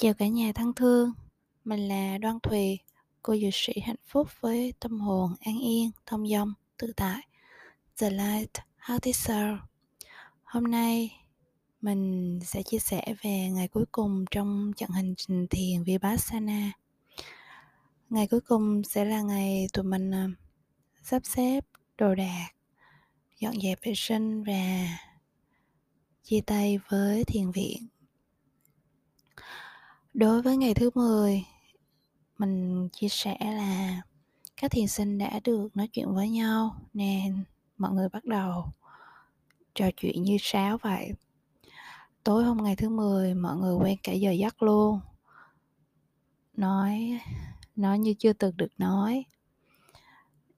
Chào cả nhà thân thương, mình là Đoan Thùy, cô dược sĩ hạnh phúc với tâm hồn an yên, thông dong, tự tại. The Light Healthy Soul. Hôm nay mình sẽ chia sẻ về ngày cuối cùng trong trận hành trình thiền Vipassana. Ngày cuối cùng sẽ là ngày tụi mình à, sắp xếp đồ đạc, dọn dẹp vệ sinh và chia tay với thiền viện Đối với ngày thứ 10, mình chia sẻ là các thiền sinh đã được nói chuyện với nhau nên mọi người bắt đầu trò chuyện như sáo vậy. Tối hôm ngày thứ 10 mọi người quen cả giờ giấc luôn. Nói nói như chưa từng được nói.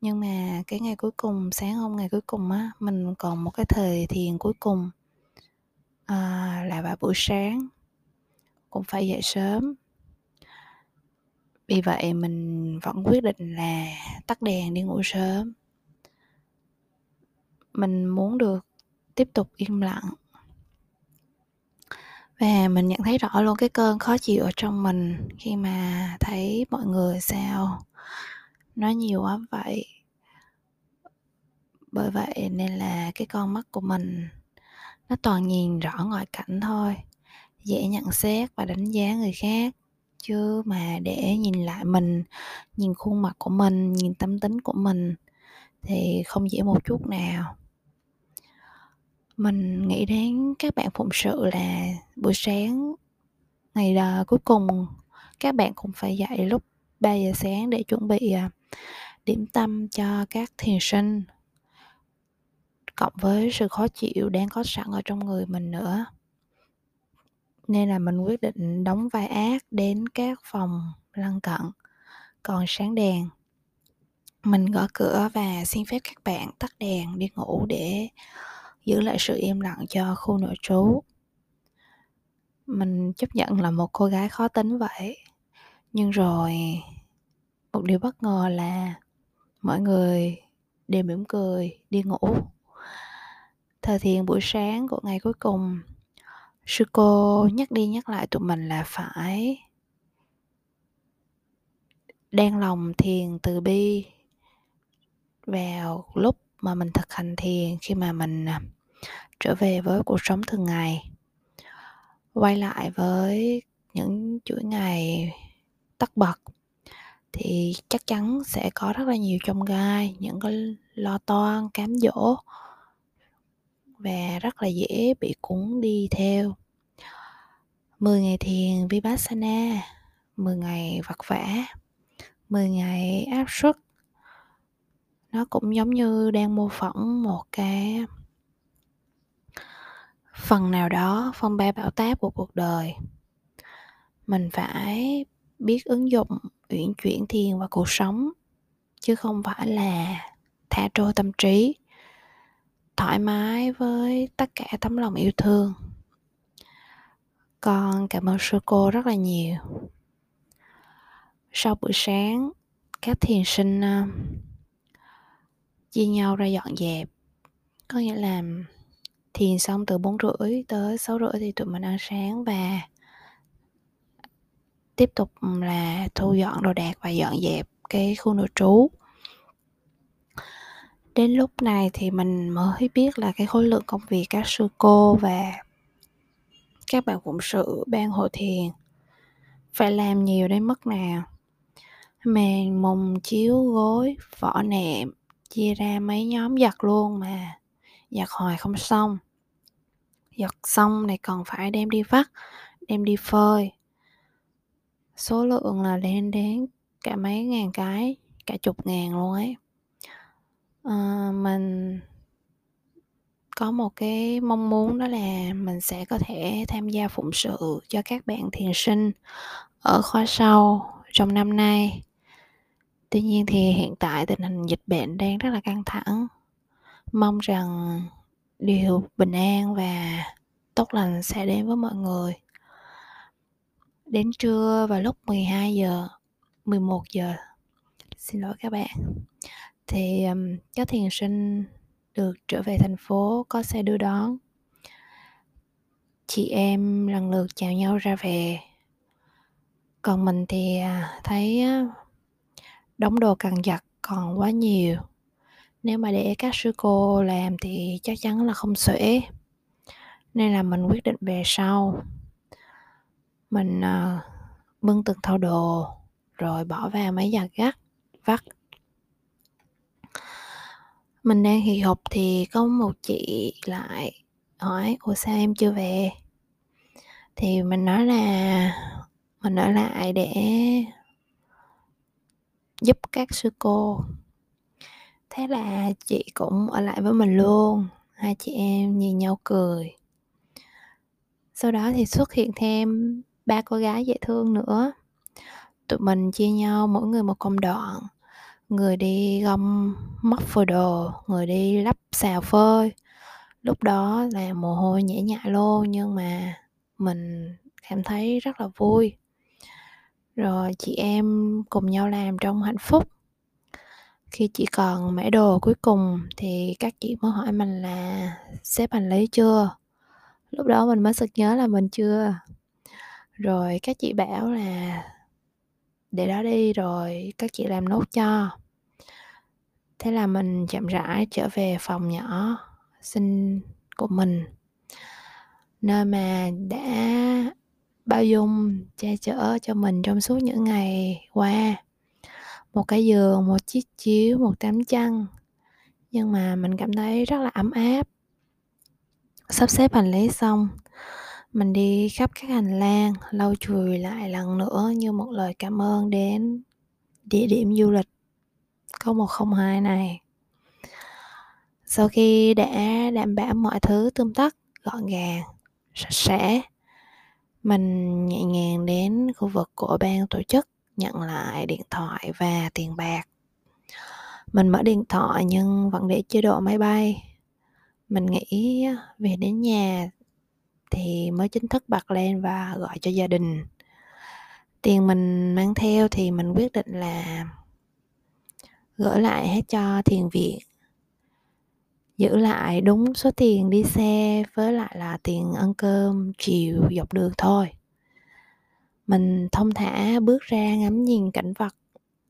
Nhưng mà cái ngày cuối cùng, sáng hôm ngày cuối cùng á, mình còn một cái thời thiền cuối cùng à, là vào buổi sáng cũng phải dậy sớm. Vì vậy mình vẫn quyết định là tắt đèn đi ngủ sớm. Mình muốn được tiếp tục im lặng. Và mình nhận thấy rõ luôn cái cơn khó chịu ở trong mình khi mà thấy mọi người sao. Nói nhiều quá vậy. Bởi vậy nên là cái con mắt của mình, nó toàn nhìn rõ ngoại cảnh thôi dễ nhận xét và đánh giá người khác, chứ mà để nhìn lại mình, nhìn khuôn mặt của mình, nhìn tâm tính của mình thì không dễ một chút nào. Mình nghĩ đến các bạn phụng sự là buổi sáng, ngày là cuối cùng các bạn cũng phải dậy lúc 3 giờ sáng để chuẩn bị à, điểm tâm cho các thiền sinh, cộng với sự khó chịu đang có sẵn ở trong người mình nữa nên là mình quyết định đóng vai ác đến các phòng lân cận. Còn sáng đèn, mình gõ cửa và xin phép các bạn tắt đèn đi ngủ để giữ lại sự im lặng cho khu nội trú. Mình chấp nhận là một cô gái khó tính vậy. Nhưng rồi, một điều bất ngờ là mọi người đều mỉm cười đi ngủ. Thời thiền buổi sáng của ngày cuối cùng sư cô nhắc đi nhắc lại tụi mình là phải đen lòng thiền từ bi vào lúc mà mình thực hành thiền khi mà mình à, trở về với cuộc sống thường ngày. Quay lại với những chuỗi ngày tất bật thì chắc chắn sẽ có rất là nhiều trong gai, những cái lo toan, cám dỗ và rất là dễ bị cuốn đi theo. 10 ngày thiền, Vipassana. 10 ngày vật vả 10 ngày áp suất. Nó cũng giống như đang mô phỏng một cái phần nào đó, phong ba bão táp của cuộc đời. Mình phải biết ứng dụng, uyển chuyển thiền vào cuộc sống, chứ không phải là thả trôi tâm trí, thoải mái với tất cả tấm lòng yêu thương con cảm ơn sư cô rất là nhiều. Sau buổi sáng các thiền sinh uh, chia nhau ra dọn dẹp. Có nghĩa là thiền xong từ bốn rưỡi tới sáu rưỡi thì tụi mình ăn sáng và tiếp tục là thu dọn đồ đạc và dọn dẹp cái khu nội trú. Đến lúc này thì mình mới biết là cái khối lượng công việc các sư cô và các bạn phụng sự ban hội thiền. Phải làm nhiều đến mức nào? Mền mùng chiếu gối vỏ nệm chia ra mấy nhóm giặt luôn mà. Giặt hoài không xong. Giặt xong này còn phải đem đi vắt đem đi phơi. Số lượng là lên đến cả mấy ngàn cái cả chục ngàn luôn ấy. À, mình có một cái mong muốn đó là mình sẽ có thể tham gia phụng sự cho các bạn thiền sinh ở khóa sau trong năm nay. Tuy nhiên thì hiện tại tình hình dịch bệnh đang rất là căng thẳng. Mong rằng điều bình an và tốt lành sẽ đến với mọi người. Đến trưa vào lúc 12 giờ 11 giờ xin lỗi các bạn. Thì um, các thiền sinh được trở về thành phố có xe đưa đón chị em lần lượt chào nhau ra về còn mình thì, à, thấy đóng đống đồ cần giặt còn quá nhiều, nếu mà để các sư cô làm thì chắc chắn là không xuể. Nên là mình quyết định về sau. Mình, uh, bưng từng thau đồ rồi bỏ vào máy giặt gắt vắt. Mình đang hì hục thì có một chị lại hỏi: "Ủa, sao em chưa về?" Thì mình nói là mình ở lại để giúp các sư cô. Thế là chị cũng ở lại với mình luôn, hai chị em nhìn nhau cười. Sau đó thì xuất hiện thêm ba cô gái dễ thương nữa. Tụi mình chia nhau mỗi người một công đoạn, người đi gom móc phơi đồ, người đi lắp xào phơi. Lúc đó là mồ hôi nhễ nhại luôn nhưng mà mình cảm thấy rất là vui. Rồi chị em cùng nhau làm trong hạnh phúc. Khi chỉ còn mẻ đồ cuối cùng thì các chị mới hỏi mình là "Xếp hành lý chưa?" Lúc đó mình mới sực nhớ là mình chưa. Rồi các chị bảo là "Để đó đi rồi các chị làm nốt cho." Thế là mình chậm rãi trở về phòng nhỏ sinh của mình. Nơi mà đã bao dung, che chở cho mình trong suốt những ngày qua. Một cái giường, một chiếc chiếu, một tấm chăn, nhưng mà mình cảm thấy rất là ấm áp. Sắp xếp hành lý xong, mình đi khắp các hành lang, lau chùi lại lần nữa như một lời cảm ơn đến địa điểm du lịch có 102 này. Sau khi đã đảm bảo mọi thứ tươm tất, gọn gàng, sạch sẽ, mình nhẹ nhàng đến khu vực của ban tổ chức nhận lại điện thoại và tiền bạc. Mình mở điện thoại nhưng vẫn để chế độ máy bay. Mình nghĩ về đến nhà thì mới chính thức bật lên và gọi cho gia đình. Tiền mình mang theo thì mình quyết định là gửi lại hết cho thiền viện. Giữ lại đúng số tiền đi xe với lại là tiền ăn cơm chiều dọc đường thôi. Mình thông thả bước ra ngắm nhìn cảnh vật,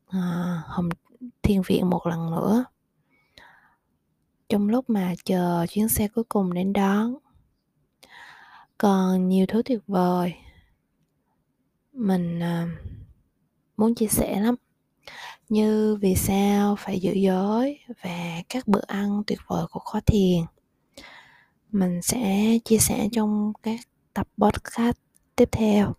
ờ, à, Hồng Thiền viện một lần nữa. Trong lúc mà chờ chuyến xe cuối cùng đến đón. Còn nhiều thứ tuyệt vời. Mình, à, muốn chia sẻ lắm, như vì sao phải giữ giới và các bữa ăn tuyệt vời của khóa thiền. Mình sẽ chia sẻ trong các tập podcast tiếp theo.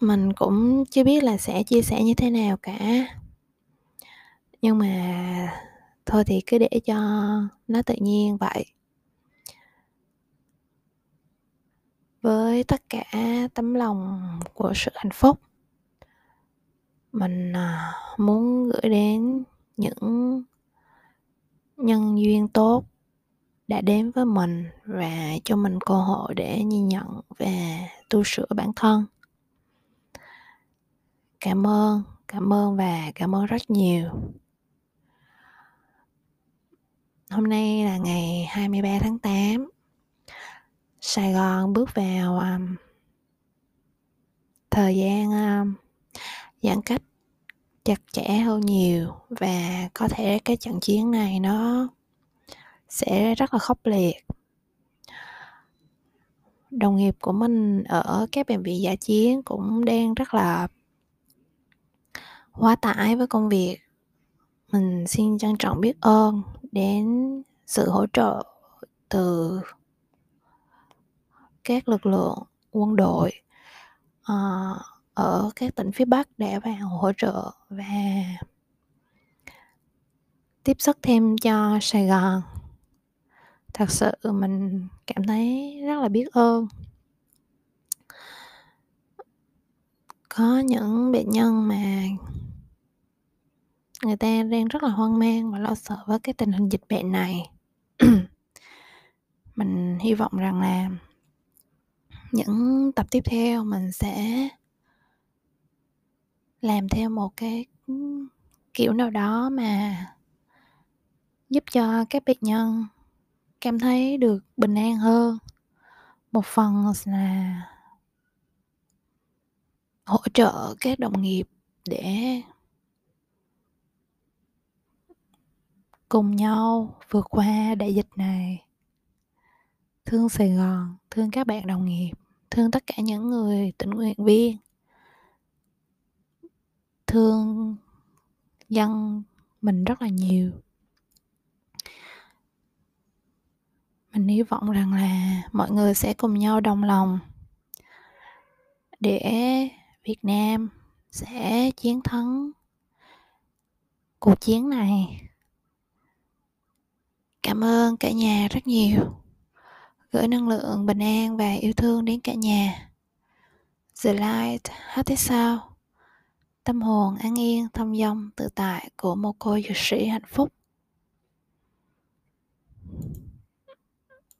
Mình cũng chưa biết là sẽ chia sẻ như thế nào cả. Nhưng mà thôi thì cứ để cho nó tự nhiên vậy. Với tất cả tấm lòng của sự hạnh phúc, mình, à, muốn gửi đến những nhân duyên tốt đã đến với mình và cho mình cơ hội để nhìn nhận và tu sửa bản thân. Cảm ơn, cảm ơn và cảm ơn rất nhiều. Hôm nay là ngày 23 tháng 8. Sài Gòn bước vào, um, thời gian, um, giãn cách chặt chẽ hơn nhiều và có thể cái trận chiến này nó sẽ rất là khốc liệt. Đồng nghiệp của mình ở các bệnh viện giả chiến cũng đang rất là quá tải với công việc. Mình xin trân trọng biết ơn đến sự hỗ trợ từ các lực lượng quân đội, uh, ở các tỉnh phía Bắc đã vào hỗ trợ và tiếp sức thêm cho Sài Gòn. Thật sự mình cảm thấy rất là biết ơn. Có những bệnh nhân mà người ta đang rất là hoang mang và lo sợ với cái tình hình dịch bệnh này. Mình hy vọng rằng là những tập tiếp theo mình sẽ làm theo một cái, ừ, kiểu nào đó mà giúp cho các bệnh nhân cảm thấy được bình an hơn. Một phần là hỗ trợ các đồng nghiệp để cùng nhau vượt qua đại dịch này. Thương Sài Gòn, thương các bạn đồng nghiệp, thương tất cả những người tình nguyện viên. Thương dân mình rất là nhiều. Mình hy vọng rằng là mọi người sẽ cùng nhau đồng lòng để Việt Nam sẽ chiến thắng cuộc chiến này. Cảm ơn cả nhà rất nhiều. Gửi năng lượng bình an và yêu thương đến cả nhà. The Light hát thế sao? Tâm hồn an yên, thông dong, tự tại của một cô dược sĩ hạnh phúc.